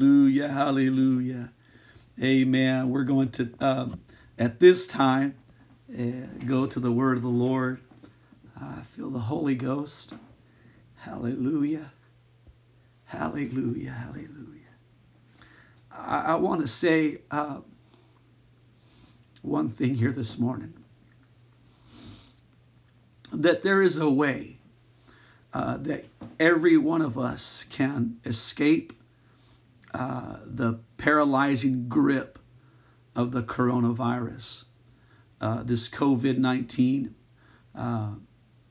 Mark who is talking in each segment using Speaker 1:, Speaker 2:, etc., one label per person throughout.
Speaker 1: Hallelujah, hallelujah. Amen. We're going to, um, at this time, uh, go to the word of the Lord. I feel the Holy Ghost. Hallelujah. Hallelujah. Hallelujah. I, I want to say uh, one thing here this morning that there is a way uh, that every one of us can escape uh, the paralyzing grip of the coronavirus, uh, this COVID 19, uh,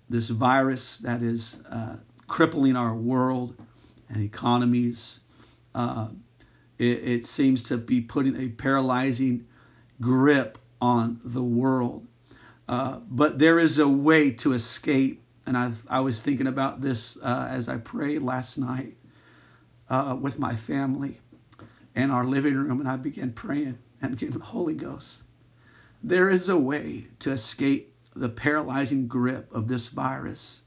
Speaker 1: this virus that is uh, crippling our world and economies. Uh, it, it, seems to be putting a paralyzing grip on the world. but there is a way to escape. And i I was thinking about this as I prayed last night uh, with my family in our living room, and I began praying and getting the Holy Ghost. There is a way to escape the paralyzing grip of this virus,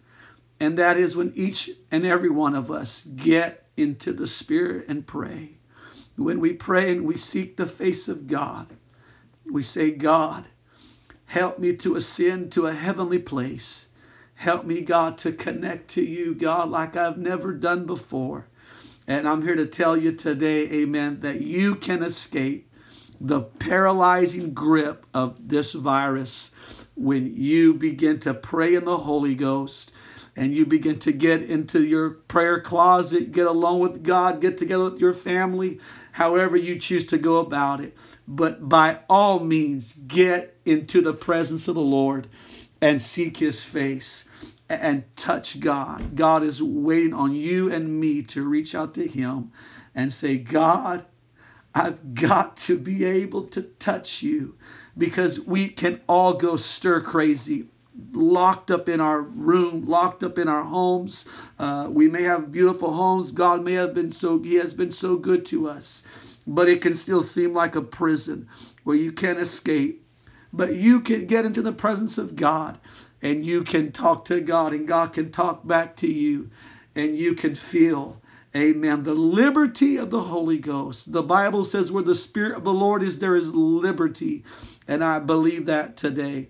Speaker 1: and that is when each and every one of us get into the Spirit and pray. When we pray and we seek the face of God, we say, God, help me to ascend to a heavenly place. Help me, God, to connect to you, God, like I've never done before. And I'm here to tell you today, amen, that you can escape the paralyzing grip of this virus when you begin to pray in the Holy Ghost and you begin to get into your prayer closet, get alone with God, get together with your family, however you choose to go about it. But by all means, get into the presence of the Lord and seek his face and touch God. God is waiting on you and me to reach out to Him and say, God, I've got to be able to touch you because we can all go stir crazy. Locked up in our room, locked up in our homes. Uh, we may have beautiful homes. God may have been so, He has been so good to us. But it can still seem like a prison where you can't escape. But you can get into the presence of God and you can talk to God and God can talk back to you and you can feel Amen. The liberty of the Holy Ghost. The Bible says, where the Spirit of the Lord is, there is liberty. And I believe that today.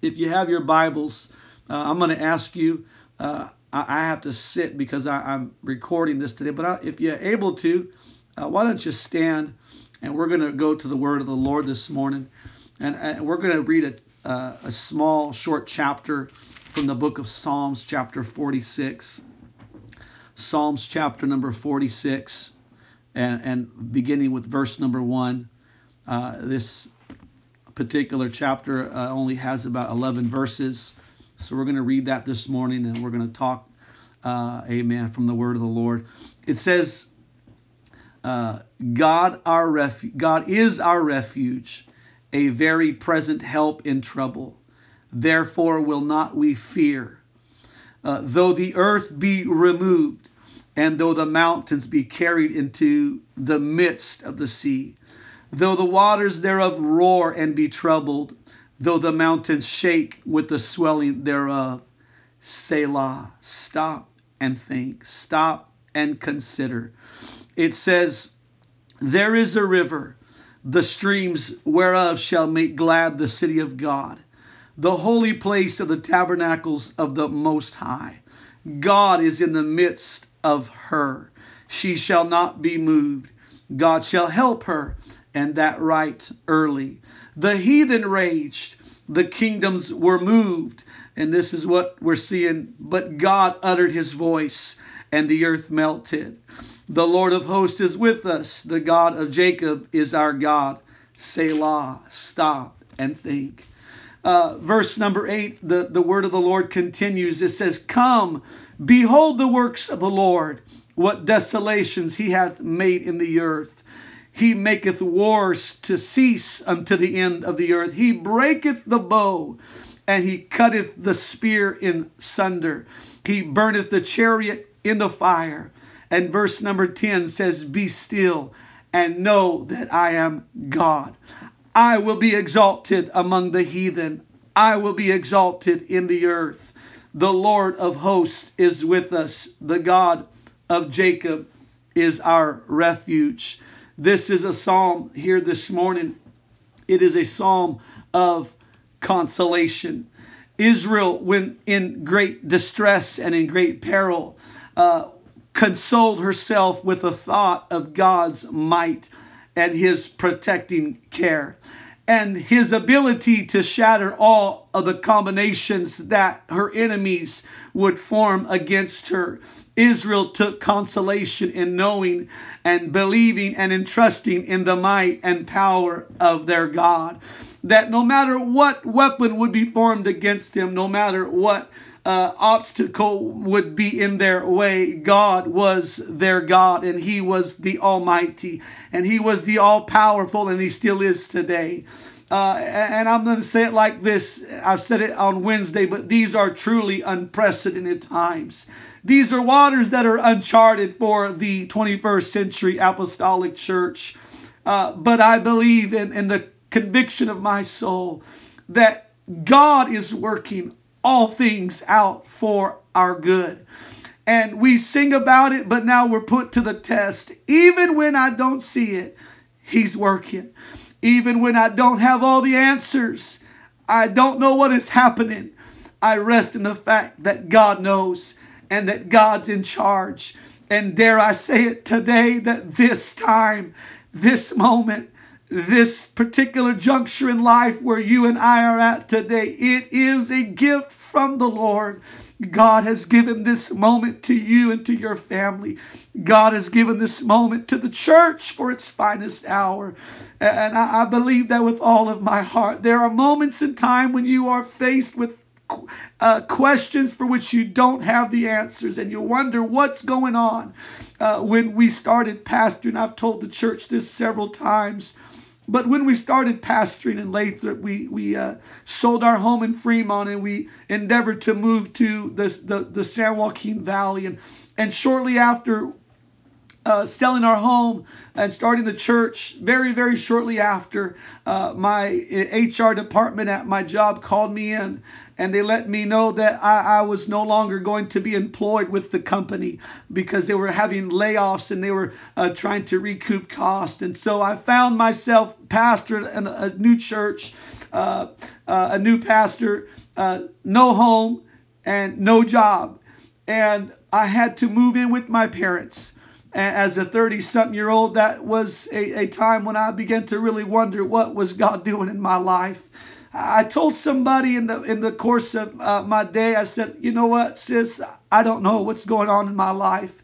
Speaker 1: If you have your Bibles, uh, I'm going to ask you, uh, I, I, have to sit because I, am recording this today, but I, if you're able to, uh, why don't you stand and we're going to go to the Word of the Lord this morning. And, and we're going to read a uh, a small, short chapter from the book of Psalms, chapter 46. Psalms, chapter number 46, and, and beginning with verse number 1. Uh, this particular chapter uh, only has about 11 verses. So we're going to read that this morning and we're going to talk, uh, amen, from the word of the Lord. It says, uh, God, our refuge, God is our refuge a very present help in trouble. Therefore will not we fear. Uh, though the earth be removed, and though the mountains be carried into the midst of the sea, though the waters thereof roar and be troubled, though the mountains shake with the swelling thereof. Selah, stop and think, stop and consider. It says, There is a river the streams whereof shall make glad the city of God, the holy place of the tabernacles of the Most High. God is in the midst of her. She shall not be moved. God shall help her, and that right early. The heathen raged, the kingdoms were moved, and this is what we're seeing. But God uttered his voice, and the earth melted. The Lord of hosts is with us. The God of Jacob is our God. Selah, stop and think. Uh, verse number eight, the, the word of the Lord continues. It says, Come, behold the works of the Lord, what desolations he hath made in the earth. He maketh wars to cease unto the end of the earth. He breaketh the bow, and he cutteth the spear in sunder. He burneth the chariot in the fire. And verse number 10 says, Be still and know that I am God. I will be exalted among the heathen. I will be exalted in the earth. The Lord of hosts is with us. The God of Jacob is our refuge. This is a psalm here this morning. It is a psalm of consolation. Israel, when in great distress and in great peril, uh, consoled herself with the thought of God's might and his protecting care and his ability to shatter all of the combinations that her enemies would form against her. Israel took consolation in knowing and believing and entrusting in the might and power of their God. That no matter what weapon would be formed against them, no matter what uh, obstacle would be in their way, God was their God and He was the Almighty and He was the All Powerful and He still is today. Uh, and I'm going to say it like this. I've said it on Wednesday, but these are truly unprecedented times. These are waters that are uncharted for the 21st century apostolic church. Uh, but I believe in, in the conviction of my soul that God is working all things out for our good. And we sing about it, but now we're put to the test. Even when I don't see it, He's working. Even when I don't have all the answers, I don't know what is happening. I rest in the fact that God knows and that God's in charge. And dare I say it today that this time, this moment, this particular juncture in life where you and I are at today, it is a gift from the Lord. God has given this moment to you and to your family. God has given this moment to the church for its finest hour. And I, believe that with all of my heart. There are moments in time when you are faced with uh, questions for which you don't have the answers and you wonder what's going on. Uh, when we started pastoring, I've told the church this several times. But when we started pastoring in Lathrop, we we uh, sold our home in Fremont and we endeavored to move to the, the, San Joaquin Valley. And, and shortly after uh, selling our home and starting the church, very, very shortly after, uh, my HR department at my job called me in and they let me know that I, I, was no longer going to be employed with the company because they were having layoffs and they were uh, trying to recoup cost. And so I found myself pastor in a, new church, uh, uh, a new pastor, uh, no home and no job. And I had to move in with my parents. As a 30 something year old, that was a, a time when I began to really wonder what was God doing in my life. I told somebody in the in the course of uh, my day, I said, you know what, sis, I don't know what's going on in my life.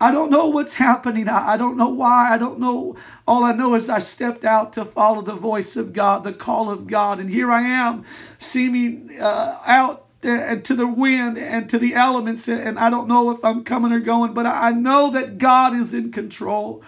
Speaker 1: I don't know what's happening. I, I don't know why. I don't know. All I know is I stepped out to follow the voice of God, the call of God, and here I am, seeming uh, out and to the wind and to the elements, and I don't know if I'm coming or going, but I know that God is in control.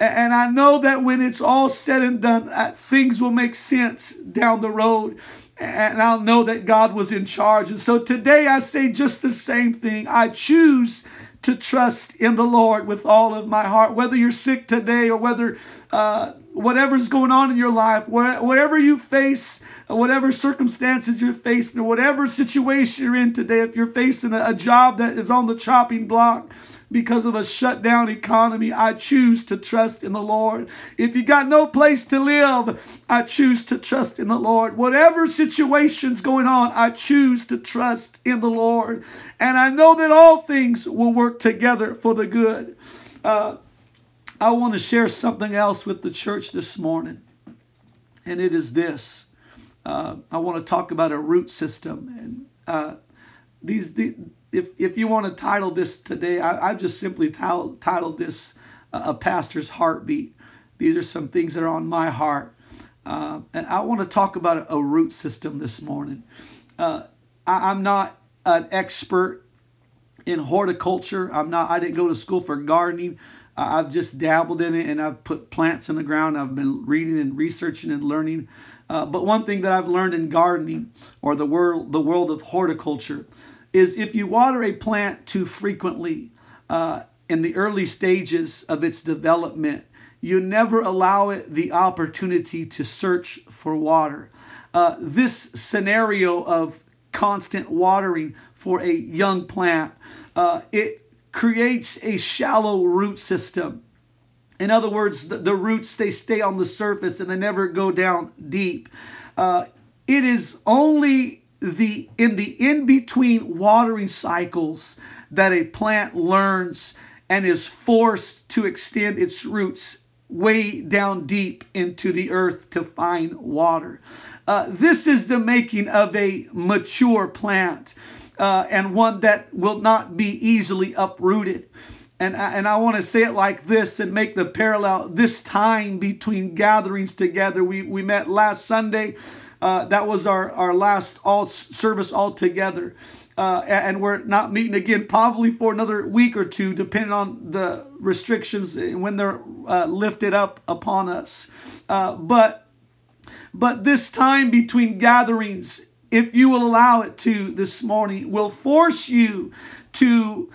Speaker 1: And I know that when it's all said and done, uh, things will make sense down the road. And I'll know that God was in charge. And so today I say just the same thing. I choose to trust in the Lord with all of my heart. Whether you're sick today or whether uh, whatever's going on in your life, whatever you face, whatever circumstances you're facing, or whatever situation you're in today, if you're facing a, a job that is on the chopping block, because of a shut down economy, I choose to trust in the Lord. If you got no place to live, I choose to trust in the Lord. Whatever situation's going on, I choose to trust in the Lord. And I know that all things will work together for the good. Uh, I want to share something else with the church this morning, and it is this. Uh, I want to talk about a root system, and uh, these, the, if if you want to title this today, I, have just simply title, titled this uh, a pastor's heartbeat. These are some things that are on my heart, uh, and I want to talk about a, a root system this morning. Uh, I, I'm not an expert in horticulture. I'm not. I didn't go to school for gardening. I've just dabbled in it and I've put plants in the ground. I've been reading and researching and learning. Uh, but one thing that I've learned in gardening or the world the world of horticulture is if you water a plant too frequently uh, in the early stages of its development, you never allow it the opportunity to search for water. Uh, this scenario of constant watering for a young plant, uh, it creates a shallow root system. In other words, the, the roots they stay on the surface and they never go down deep. Uh, it is only the in the in between watering cycles that a plant learns and is forced to extend its roots way down deep into the earth to find water. Uh, this is the making of a mature plant uh, and one that will not be easily uprooted. And I, and I want to say it like this and make the parallel. This time between gatherings together, we, we met last Sunday. Uh, that was our, our last all service altogether. Uh, and we're not meeting again probably for another week or two, depending on the restrictions when they're uh, lifted up upon us. Uh, but but this time between gatherings, if you will allow it to this morning, will force you to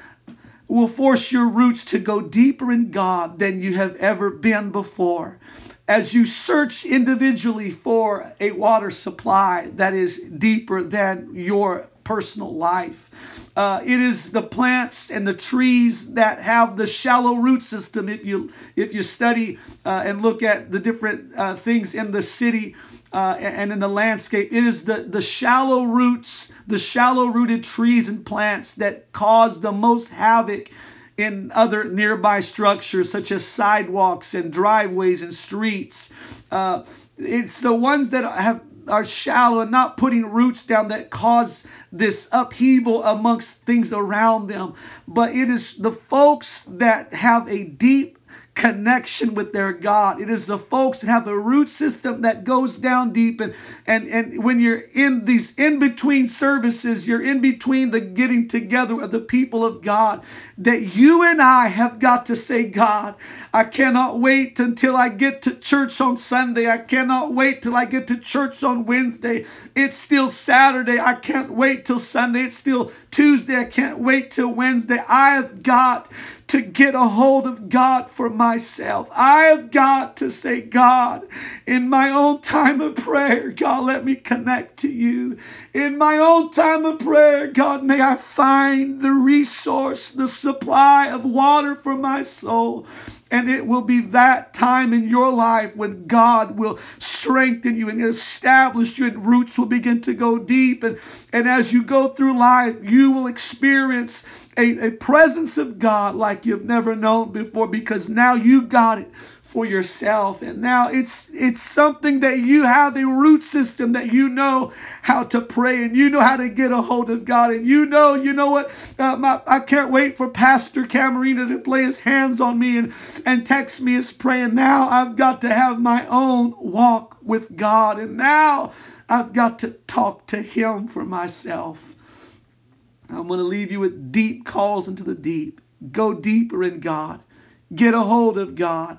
Speaker 1: will force your roots to go deeper in God than you have ever been before. As you search individually for a water supply that is deeper than your personal life. Uh, it is the plants and the trees that have the shallow root system. If you if you study uh, and look at the different uh, things in the city uh, and in the landscape, it is the the shallow roots, the shallow rooted trees and plants that cause the most havoc in other nearby structures such as sidewalks and driveways and streets. Uh, it's the ones that have are shallow and not putting roots down that cause this upheaval amongst things around them. But it is the folks that have a deep connection with their God. It is the folks that have a root system that goes down deep. And, and, and when you're in these in between services, you're in between the getting together of the people of God, that you and I have got to say, God, I cannot wait until I get to church on Sunday. I cannot wait till I get to church on Wednesday. It's still Saturday. I can't wait till Sunday. It's still Tuesday. I can't wait till Wednesday. I have got to get a hold of God for myself. I have got to say, God, in my own time of prayer, God, let me connect to you. In my own time of prayer, God, may I find the resource, the supply of water for my soul. And it will be that time in your life when God will strengthen you and establish you, and roots will begin to go deep. And, and as you go through life, you will experience a, a presence of God like you've never known before because now you got it for yourself and now it's it's something that you have a root system that you know how to pray and you know how to get a hold of God and you know you know what uh, my, I can't wait for Pastor Camarena to lay his hands on me and and text me his praying now I've got to have my own walk with God and now I've got to talk to him for myself I'm going to leave you with deep calls into the deep. Go deeper in God. Get a hold of God.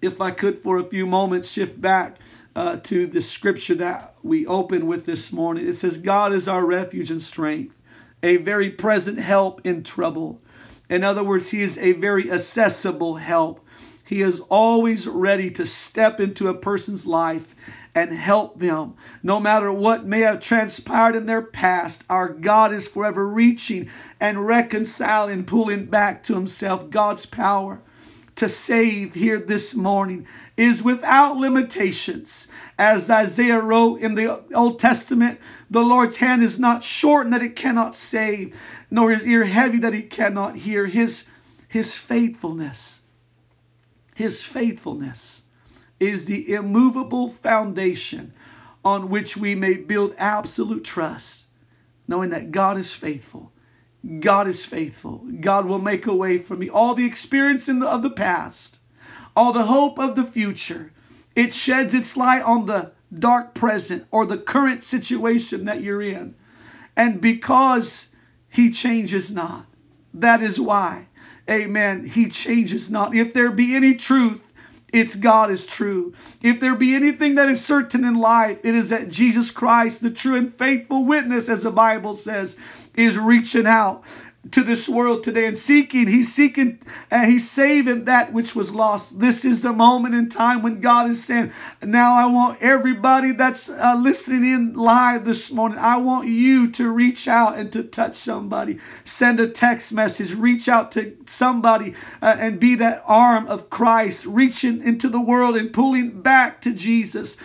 Speaker 1: If I could, for a few moments, shift back uh, to the scripture that we opened with this morning. It says, God is our refuge and strength, a very present help in trouble. In other words, He is a very accessible help. He is always ready to step into a person's life and help them. No matter what may have transpired in their past, our God is forever reaching and reconciling, pulling back to Himself. God's power to save here this morning is without limitations. As Isaiah wrote in the Old Testament, the Lord's hand is not shortened that it cannot save, nor his ear heavy that he cannot hear. His, his faithfulness, his faithfulness is the immovable foundation on which we may build absolute trust, knowing that God is faithful. God is faithful. God will make a way for me. All the experience the, of the past, all the hope of the future, it sheds its light on the dark present or the current situation that you're in. And because He changes not, that is why, amen, He changes not. If there be any truth it's God is true. If there be anything that is certain in life, it is that Jesus Christ, the true and faithful witness, as the Bible says, is reaching out to this world today and seeking he's seeking and he's saving that which was lost. This is the moment in time when god is saying now i want everybody that's uh, listening in live this morning i want you to reach out and to touch somebody. Send a text message reach out to somebody uh, and be that arm of christ reaching into the world and pulling back to jesus.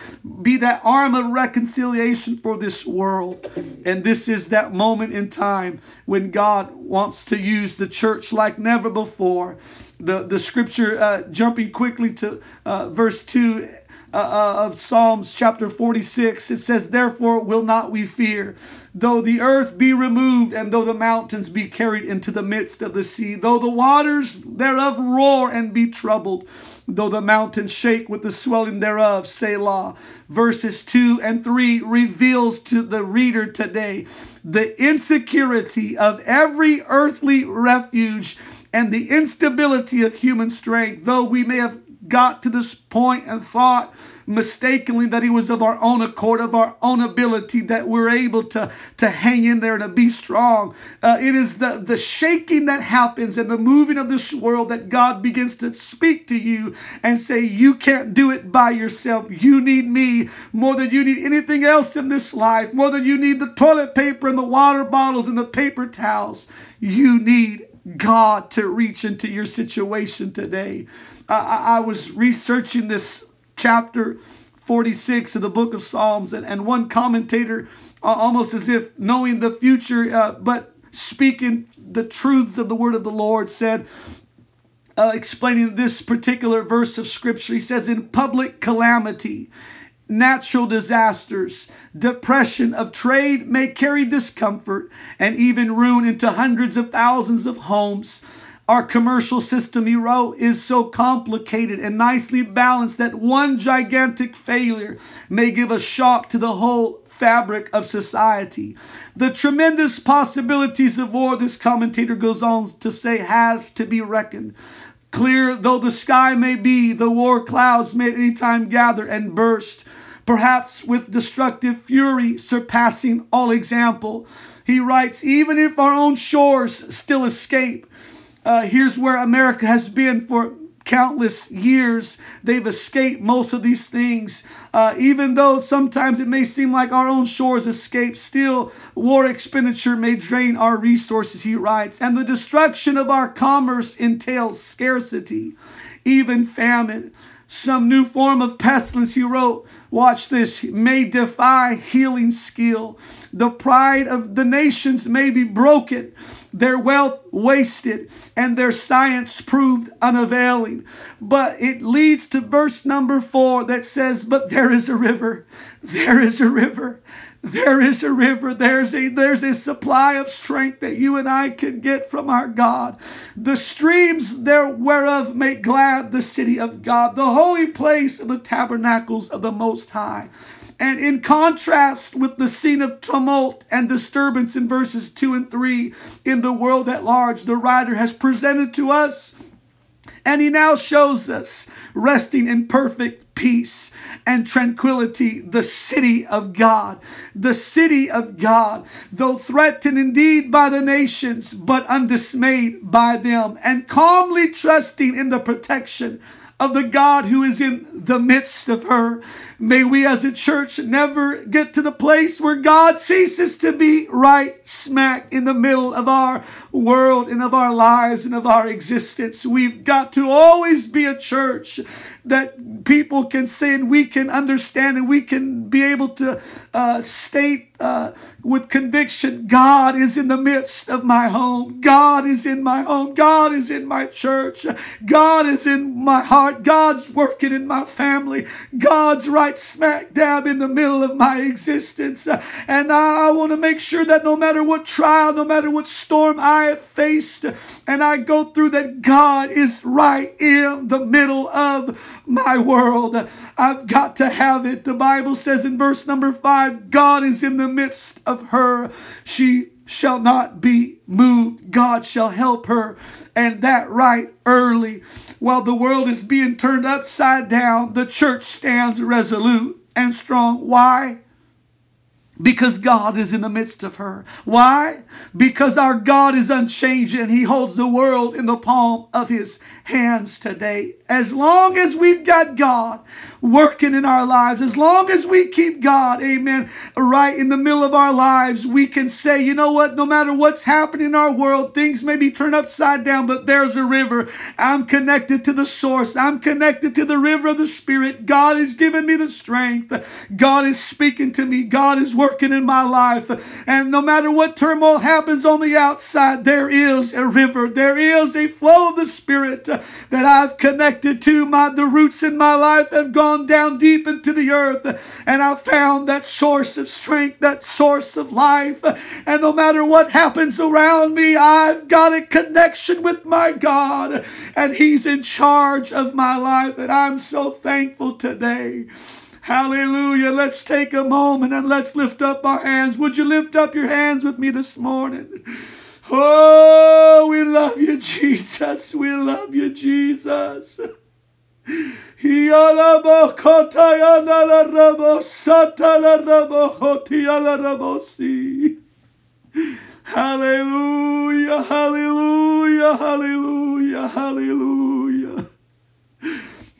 Speaker 1: Be that arm of reconciliation for this world. And this is that moment in time when god wants to use the church like never before. The, the scripture, uh, jumping quickly to uh, verse 2 uh, uh of Psalms chapter 46, it says, Therefore will not we fear, though the earth be removed, and though the mountains be carried into the midst of the sea, though the waters thereof roar and be troubled though the mountains shake with the swelling thereof. Selah. Verses 2 and 3 reveals to the reader today the insecurity of every earthly refuge and the instability of human strength. Though we may have got to this point and thought mistakenly that he was of our own accord, of our own ability, that we're able to, to hang in there, and to be strong. Uh, it is the, the shaking that happens and the moving of this world that God begins to speak to you and say, You can't do it by yourself. You need me more than you need anything else in this life, more than you need the toilet paper and the water bottles and the paper towels. You need God to reach into your situation today. I, I was researching this chapter 46 of the book of Psalms, and, and one commentator, uh, almost as if knowing the future, uh, but speaking the truths of the word of the Lord, said, uh, explaining this particular verse of scripture, he says, In public calamity, natural disasters, depression of trade may carry discomfort and even ruin into hundreds of thousands of homes. Our commercial system, is so complicated and nicely balanced that one gigantic failure may give a shock to the whole fabric of society. The tremendous possibilities of war, this commentator goes on to say, have to be reckoned. Clear though the sky may be, the war clouds may at any time gather and burst, perhaps with destructive fury surpassing all example. He writes, even if our own shores still escape, uh, here's where America has been for countless years. They've escaped most of these things. Uh, even though sometimes it may seem like our own shores escape, still war expenditure may drain our resources, he writes. And the destruction of our commerce entails scarcity, even famine. Some new form of pestilence, he wrote, watch this, may defy healing skill. The pride of the nations may be broken their wealth wasted, and their science proved unavailing. But it leads to verse number four that says, But there is a river, there is a river. There is a river. There's a there's a supply of strength that you and I can get from our God. The streams there whereof make glad the city of God, the holy place of the tabernacles of the Most High. And in contrast with the scene of tumult and disturbance in verses 2 and 3 in the world at large, the writer has presented to us and he now shows us resting in perfect peace and tranquility, the city of God. The city of God, though threatened indeed by the nations, but undismayed by them, and calmly trusting in the protection of the God who is in the midst of her. May we as a church never get to the place where God ceases to be right smack in the middle of our world and of our lives and of our existence. We've got to always be a church that people can say and we can understand and we can be able to uh, state uh, with conviction God is in the midst of my home. God is in my home. God is in my church. God is in my heart. God's working in my family. God's right smack dab in the middle of my existence. And I, I want to make sure that no matter what trial, no matter what storm I have faced, and I go through, that God is right in the middle of my world. I've got to have it. The Bible says in verse number five, God is in the midst of her. She shall not be moved. God shall help her. And that right early. While the world is being turned upside down, the church stands resolute and strong. Why? Because God is in the midst of her. Why? Because our God is unchanging. He holds the world in the palm of his hands today. As long as we've got God working in our lives, as long as we keep God, amen, right in the middle of our lives, we can say, you know what, no matter what's happening in our world, things may be turned upside down, but there's a river. I'm connected to the source. I'm connected to the river of the Spirit. God has given me the strength. God is speaking to me. God is working in my life. And no matter what turmoil happens on the outside, there is a river. There is a flow of the Spirit that I've connected to. My the roots in my life have gone down deep into the earth, and I've found that source of strength, that source of life. And no matter what happens around me, I've got a connection with my God, and He's in charge of my life, and I'm so thankful today. Hallelujah. Let's take a moment and let's lift up our hands. Would you lift up your hands with me this morning? Oh, we love you, Jesus. We love you, Jesus. Hallelujah, hallelujah, hallelujah, hallelujah.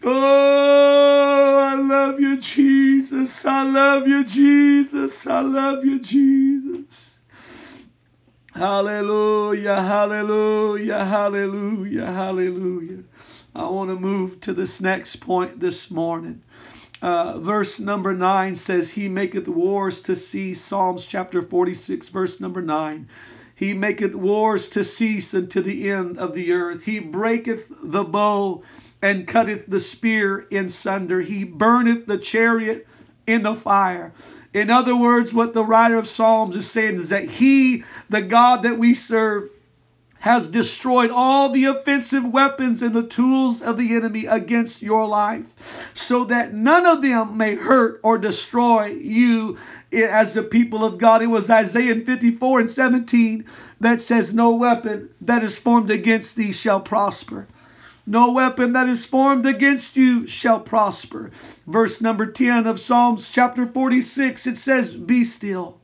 Speaker 1: Oh, I love you, Jesus. I love you, Jesus. I love you, Jesus. Hallelujah, hallelujah, hallelujah, hallelujah. I want to move to this next point this morning. Uh, verse number 9 says, He maketh wars to cease. Psalms chapter 46, verse number 9. He maketh wars to cease unto the end of the earth. He breaketh the bow and cutteth the spear in sunder. He burneth the chariot in the fire. In other words, what the writer of Psalms is saying is that He, the God that we serve, has destroyed all the offensive weapons and the tools of the enemy against your life, so that none of them may hurt or destroy you as the people of God. It was Isaiah 54 and 17 that says, No weapon that is formed against thee shall prosper. No weapon that is formed against you shall prosper. Verse number 10 of Psalms chapter 46, it says, Be still,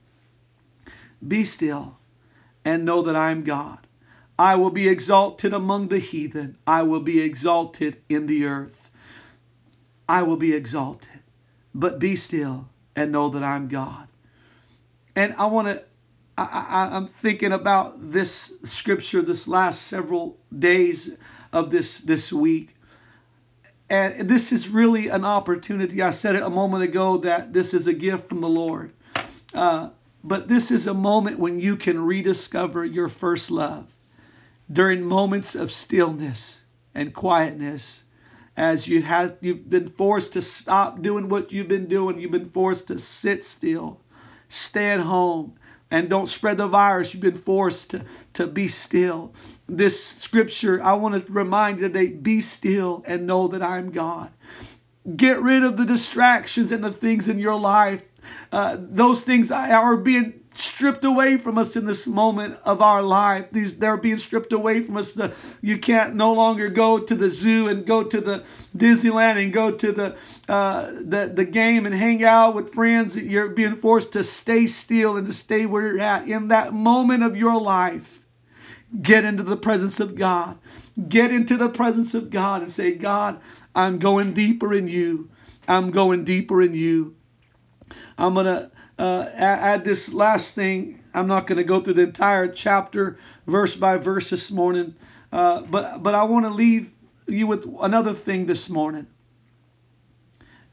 Speaker 1: be still, and know that I am God. I will be exalted among the heathen, I will be exalted in the earth. I will be exalted, but be still and know that I'm God. And I want to I, am thinking about this scripture this last several days of this this week. And this is really an opportunity. I said it a moment ago that this is a gift from the Lord. Uh, but this is a moment when you can rediscover your first love during moments of stillness and quietness as you have you've been forced to stop doing what you've been doing you've been forced to sit still stay at home and don't spread the virus. You've been forced to, to be still. This scripture, I want to remind you today be still and know that I'm God. Get rid of the distractions and the things in your life. Uh, those things are being stripped away from us in this moment of our life. These they're being stripped away from us. The, you can't no longer go to the zoo and go to the Disneyland and go to the uh, the the game and hang out with friends. You're being forced to stay still and to stay where you're at in that moment of your life. Get into the presence of God. Get into the presence of God and say, God, I'm going deeper in you. I'm going deeper in you. I'm gonna uh, add this last thing. I'm not going to go through the entire chapter verse by verse this morning, uh, but but I want to leave you with another thing this morning.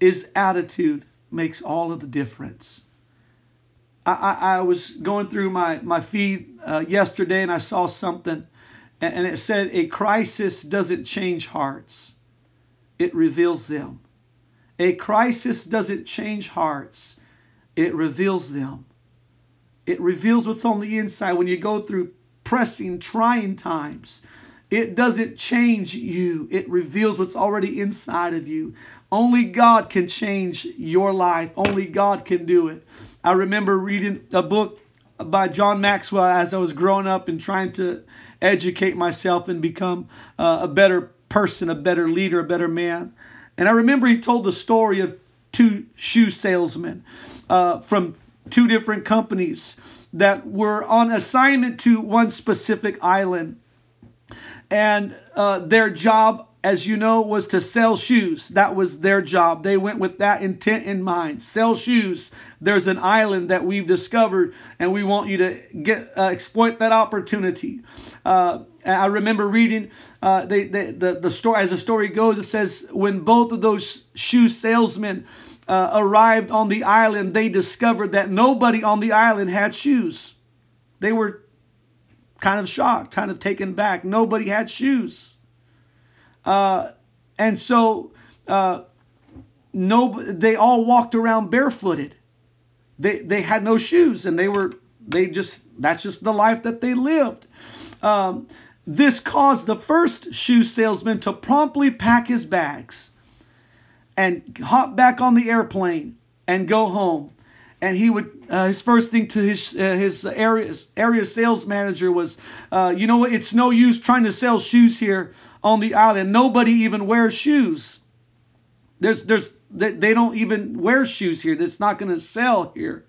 Speaker 1: Is attitude makes all of the difference. I, I, I was going through my my feed uh, yesterday and I saw something, and, and it said a crisis doesn't change hearts, it reveals them. A crisis doesn't change hearts it reveals them. It reveals what's on the inside when you go through pressing, trying times. It doesn't change you, it reveals what's already inside of you. Only God can change your life, only God can do it. I remember reading a book by John Maxwell as I was growing up and trying to educate myself and become uh, a better person, a better leader, a better man. And I remember he told the story of two shoe salesmen uh, from two different companies that were on assignment to one specific island. And uh, their job, as you know, was to sell shoes. That was their job. They went with that intent in mind. Sell shoes. There's an island that we've discovered, and we want you to get uh, exploit that opportunity. Uh, I remember reading uh, the the story as the story goes. It says when both of those shoe salesmen uh, arrived on the island, they discovered that nobody on the island had shoes. They were kind of shocked, kind of taken back. Nobody had shoes. Uh, and so uh, no, they all walked around barefooted. They they had no shoes, and they were they just that's just the life that they lived. Um, this caused the first shoe salesman to promptly pack his bags and hop back on the airplane and go home. And he would uh, his first thing to his uh, his area area sales manager was, uh, you know what? It's no use trying to sell shoes here on the island. Nobody even wears shoes. There's there's they don't even wear shoes here. That's not going to sell here.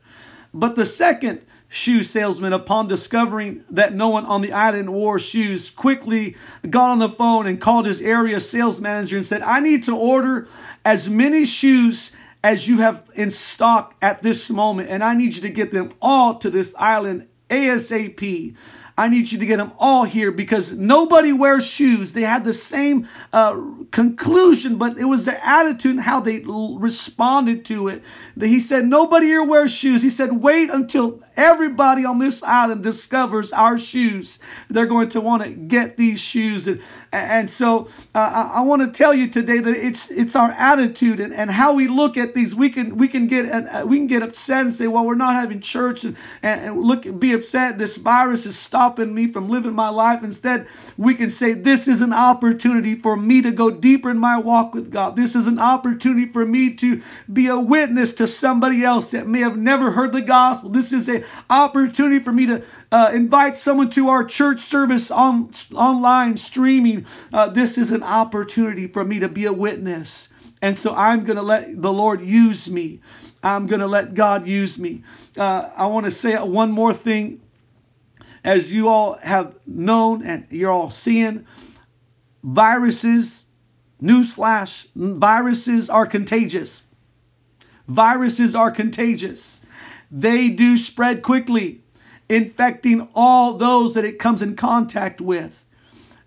Speaker 1: But the second shoe salesman, upon discovering that no one on the island wore shoes, quickly got on the phone and called his area sales manager and said, I need to order as many shoes as you have in stock at this moment, and I need you to get them all to this island ASAP. I need you to get them all here because nobody wears shoes. They had the same uh, conclusion, but it was their attitude and how they responded to it. He said, Nobody here wears shoes. He said, Wait until everybody on this island discovers our shoes. They're going to want to get these shoes. And, and so uh, I, I want to tell you today that it's it's our attitude and, and how we look at these. We can we can get uh, we can get upset and say, Well, we're not having church and, and, and look be upset. This virus is stopping stopping me from living my life. Instead, we can say, This is an opportunity for me to go deeper in my walk with God. This is an opportunity for me to be a witness to somebody else that may have never heard the gospel. This is an opportunity for me to uh, invite someone to our church service on online streaming. Uh, this is an opportunity for me to be a witness. And so I'm going to let the Lord use me. I'm going to let God use me. Uh, I want to say one more thing as you all have known and you're all seeing, viruses, newsflash, viruses are contagious. Viruses are contagious. They do spread quickly, infecting all those that it comes in contact with.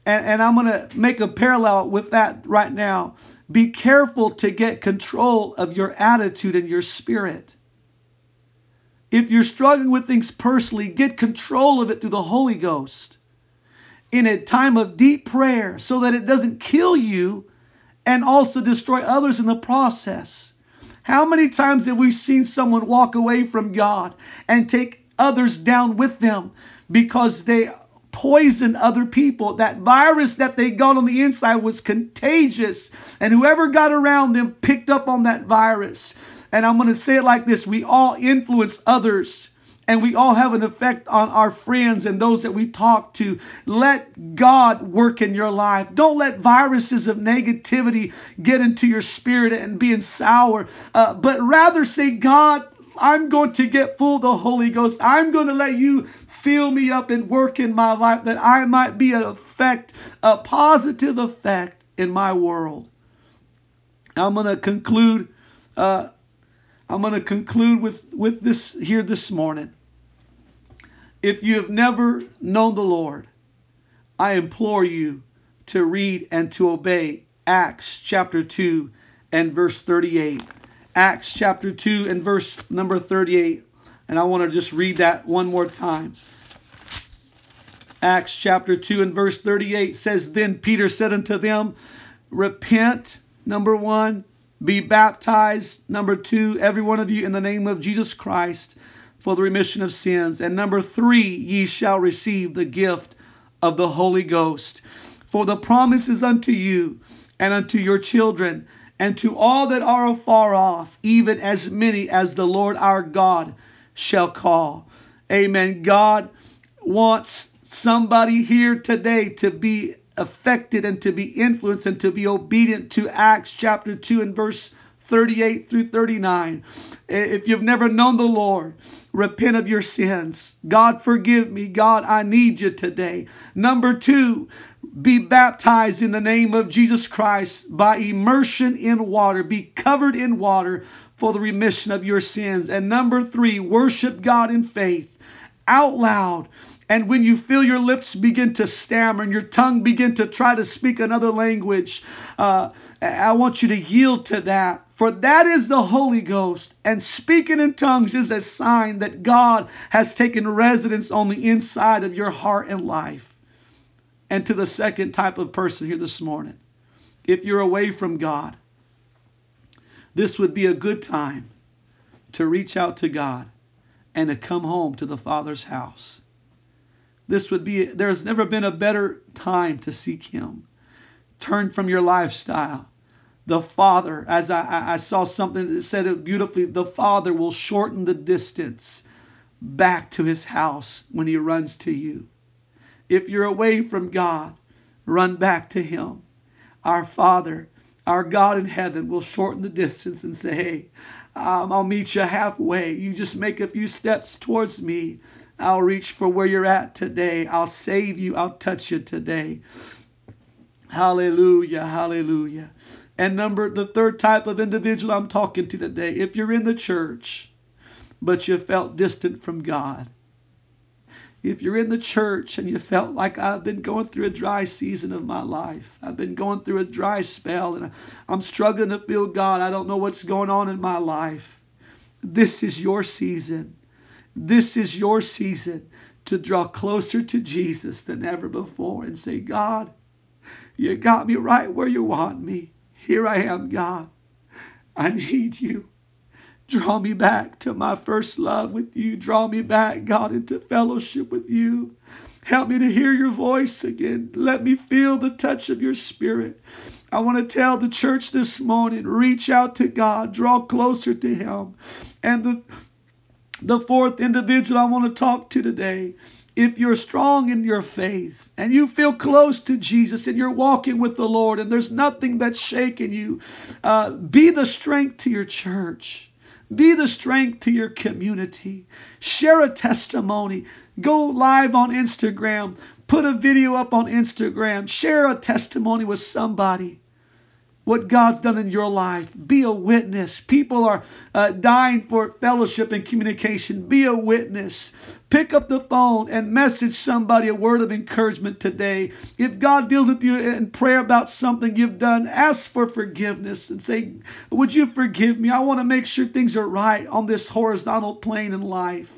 Speaker 1: And, and I'm going to make a parallel with that right now. Be careful to get control of your attitude and your spirit. If you're struggling with things personally, get control of it through the Holy Ghost in a time of deep prayer so that it doesn't kill you and also destroy others in the process. How many times have we seen someone walk away from God and take others down with them because they poisoned other people? That virus that they got on the inside was contagious, and whoever got around them picked up on that virus. And I'm going to say it like this we all influence others and we all have an effect on our friends and those that we talk to. Let God work in your life. Don't let viruses of negativity get into your spirit and being sour, uh, but rather say, God, I'm going to get full of the Holy Ghost. I'm going to let you fill me up and work in my life that I might be an effect, a positive effect in my world. I'm going to conclude. Uh, I'm going to conclude with, with this here this morning. If you have never known the Lord, I implore you to read and to obey Acts chapter 2 and verse 38. Acts chapter 2 and verse number 38. And I want to just read that one more time. Acts chapter 2 and verse 38 says, Then Peter said unto them, Repent, number one, be baptized, number two, every one of you, in the name of Jesus Christ for the remission of sins. And number three, ye shall receive the gift of the Holy Ghost. For the promise is unto you and unto your children and to all that are afar off, even as many as the Lord our God shall call. Amen. God wants somebody here today to be affected and to be influenced and to be obedient to Acts chapter 2 and verse 38 through 39. If you've never known the Lord, repent of your sins. God, forgive me. God, I need you today. Number two, be baptized in the name of Jesus Christ by immersion in water. Be covered in water for the remission of your sins. And number three, worship God in faith out loud. And when you feel your lips begin to stammer and your tongue begin to try to speak another language, uh, I want you to yield to that. For that is the Holy Ghost. And speaking in tongues is a sign that God has taken residence on the inside of your heart and life. And to the second type of person here this morning, if you're away from God, this would be a good time to reach out to God and to come home to the Father's house. This would be, there has never been a better time to seek Him. Turn from your lifestyle. The Father, as I, I saw something that said it beautifully, the Father will shorten the distance back to His house when He runs to you. If you're away from God, run back to Him. Our Father, our God in heaven, will shorten the distance and say, Hey, um, I'll meet you halfway. You just make a few steps towards me. I'll reach for where you're at today. I'll save you. I'll touch you today. Hallelujah. Hallelujah. And number the third type of individual I'm talking to today, if you're in the church, but you felt distant from God. If you're in the church and you felt like I've been going through a dry season of my life, I've been going through a dry spell and I'm struggling to feel God, I don't know what's going on in my life. This is your season. This is your season to draw closer to Jesus than ever before and say, God, you got me right where you want me. Here I am, God. I need you. Draw me back to my first love with you. Draw me back, God, into fellowship with you. Help me to hear your voice again. Let me feel the touch of your spirit. I want to tell the church this morning reach out to God, draw closer to Him. And the, the fourth individual I want to talk to today if you're strong in your faith and you feel close to Jesus and you're walking with the Lord and there's nothing that's shaking you, uh, be the strength to your church. Be the strength to your community. Share a testimony. Go live on Instagram. Put a video up on Instagram. Share a testimony with somebody. What God's done in your life. Be a witness. People are uh, dying for fellowship and communication. Be a witness. Pick up the phone and message somebody a word of encouragement today. If God deals with you in prayer about something you've done, ask for forgiveness and say, Would you forgive me? I want to make sure things are right on this horizontal plane in life.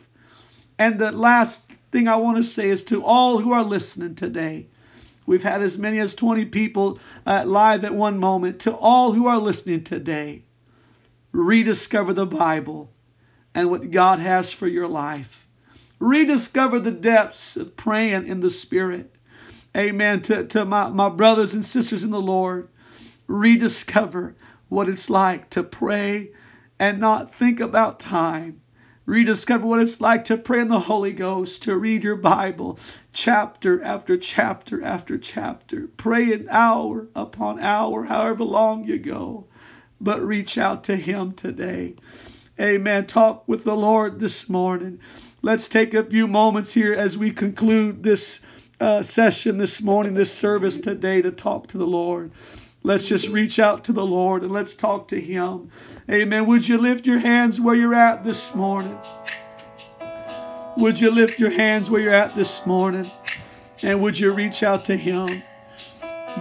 Speaker 1: And the last thing I want to say is to all who are listening today. We've had as many as 20 people uh, live at one moment. To all who are listening today, rediscover the Bible and what God has for your life. Rediscover the depths of praying in the Spirit. Amen. To, to my, my brothers and sisters in the Lord, rediscover what it's like to pray and not think about time. Rediscover what it's like to pray in the Holy Ghost, to read your Bible chapter after chapter after chapter. Pray an hour upon hour, however long you go. But reach out to Him today. Amen. Talk with the Lord this morning. Let's take a few moments here as we conclude this uh, session this morning, this service today, to talk to the Lord. Let's just reach out to the Lord and let's talk to Him. Amen. Would you lift your hands where you're at this morning? Would you lift your hands where you're at this morning? And would you reach out to Him?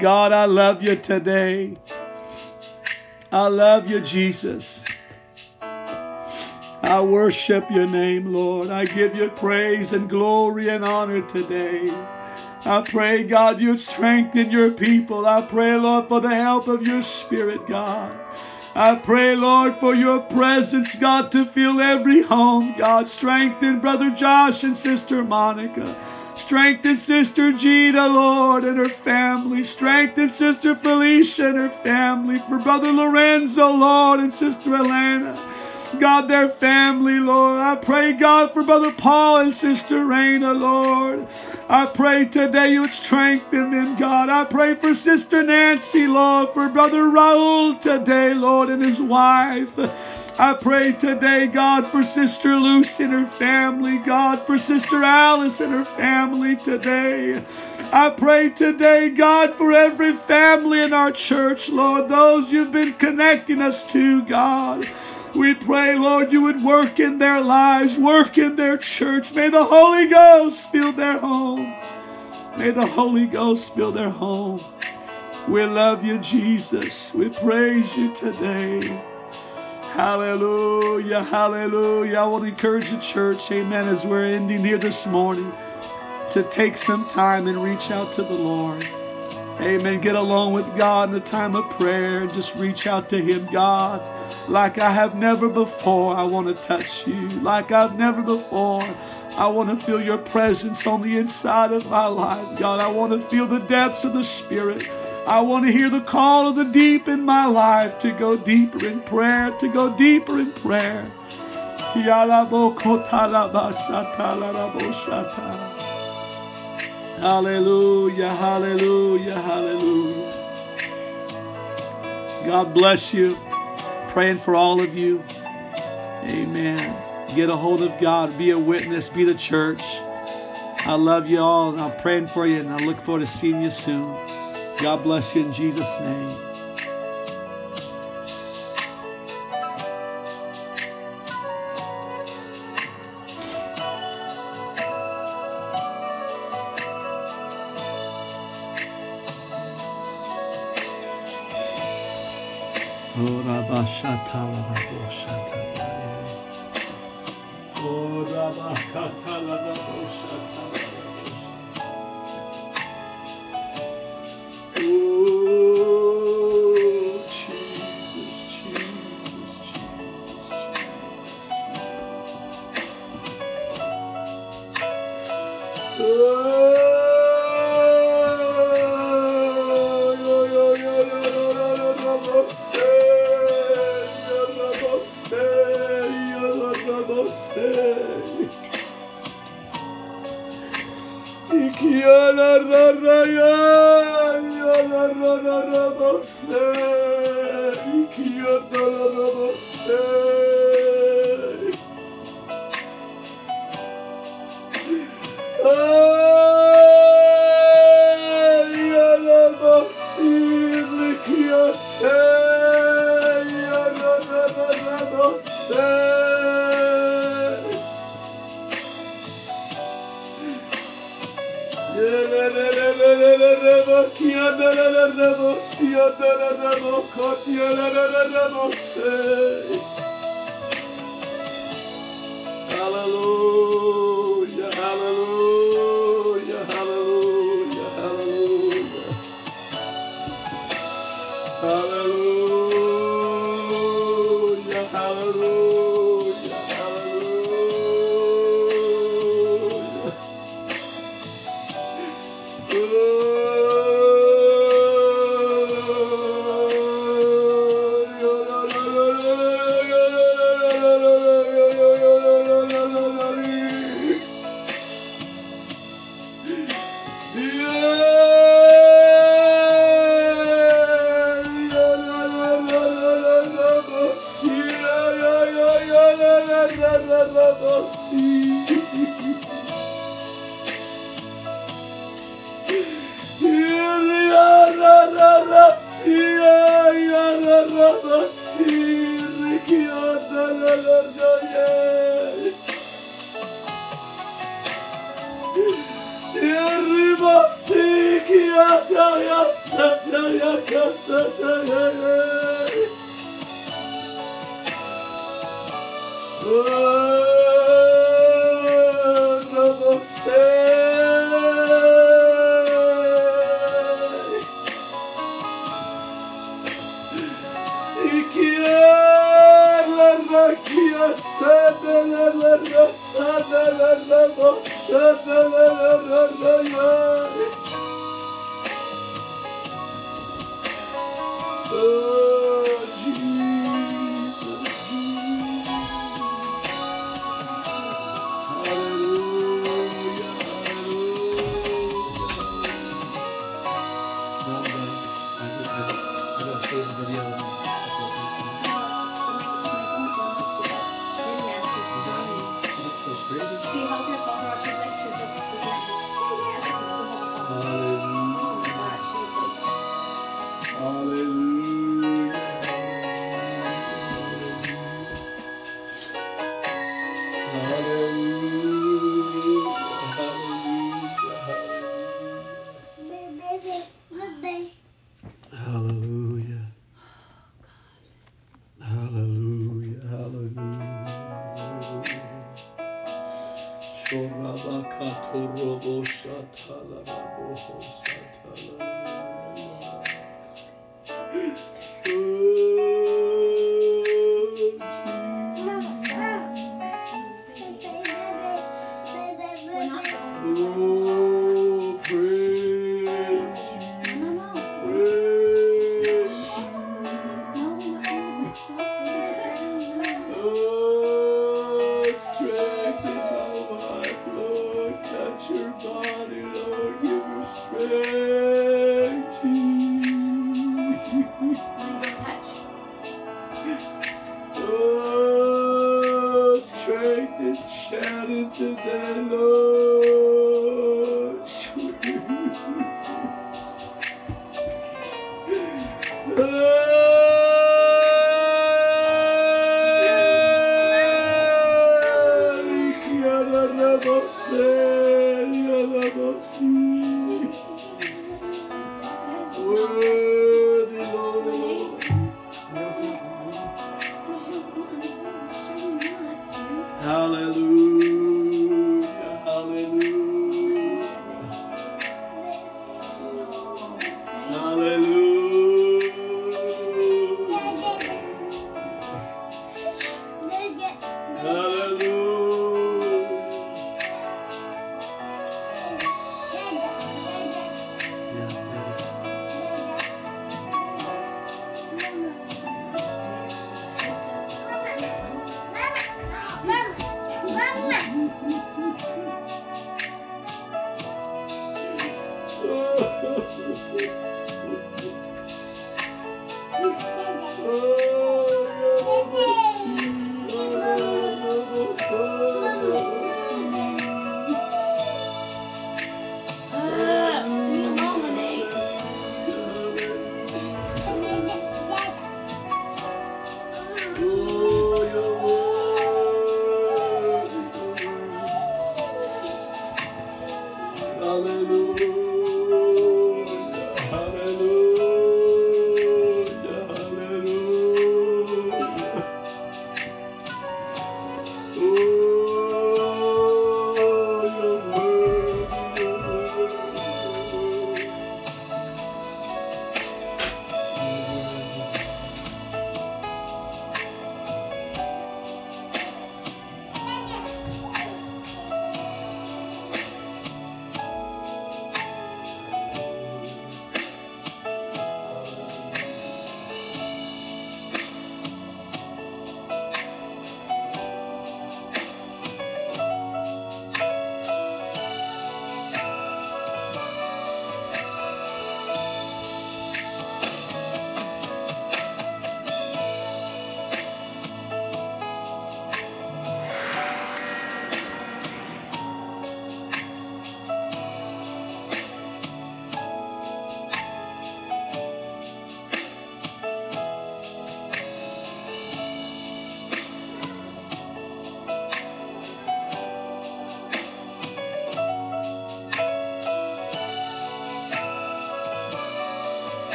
Speaker 1: God, I love you today. I love you, Jesus. I worship your name, Lord. I give you praise and glory and honor today. I pray, God, you strengthen your people. I pray, Lord, for the help of your Spirit, God. I pray, Lord, for your presence, God, to fill every home. God, strengthen Brother Josh and Sister Monica. Strengthen Sister Gina, Lord, and her family. Strengthen Sister Felicia and her family. For Brother Lorenzo, Lord, and Sister Elena. God, their family, Lord. I pray, God, for Brother Paul and Sister Raina, Lord. I pray today you would strengthen them, God. I pray for Sister Nancy, Lord, for Brother Raul today, Lord, and his wife. I pray today, God, for Sister Lucy and her family, God, for Sister Alice and her family today. I pray today, God, for every family in our church, Lord, those you've been connecting us to, God. We pray, Lord, you would work in their lives, work in their church. May the Holy Ghost fill their home. May the Holy Ghost fill their home. We love you, Jesus. We praise you today. Hallelujah, hallelujah. I want to encourage the church, amen, as we're ending here this morning, to take some time and reach out to the Lord. Amen. Get along with God in the time of prayer just reach out to Him, God. Like I have never before, I want to touch you. Like I've never before, I want to feel your presence on the inside of my life, God. I want to feel the depths of the Spirit. I want to hear the call of the deep in my life to go deeper in prayer, to go deeper in prayer. Hallelujah, hallelujah, hallelujah. God bless you. Praying for all of you. Amen. Get a hold of God. Be a witness. Be the church. I love you all, and I'm praying for you, and I look forward to seeing you soon. God bless you in Jesus' name. Shatala Babo Shatala. Ya la la la ya, ya la la la la la, ya la la la la. Hallelujah, Oh, من نباشه یا نباشی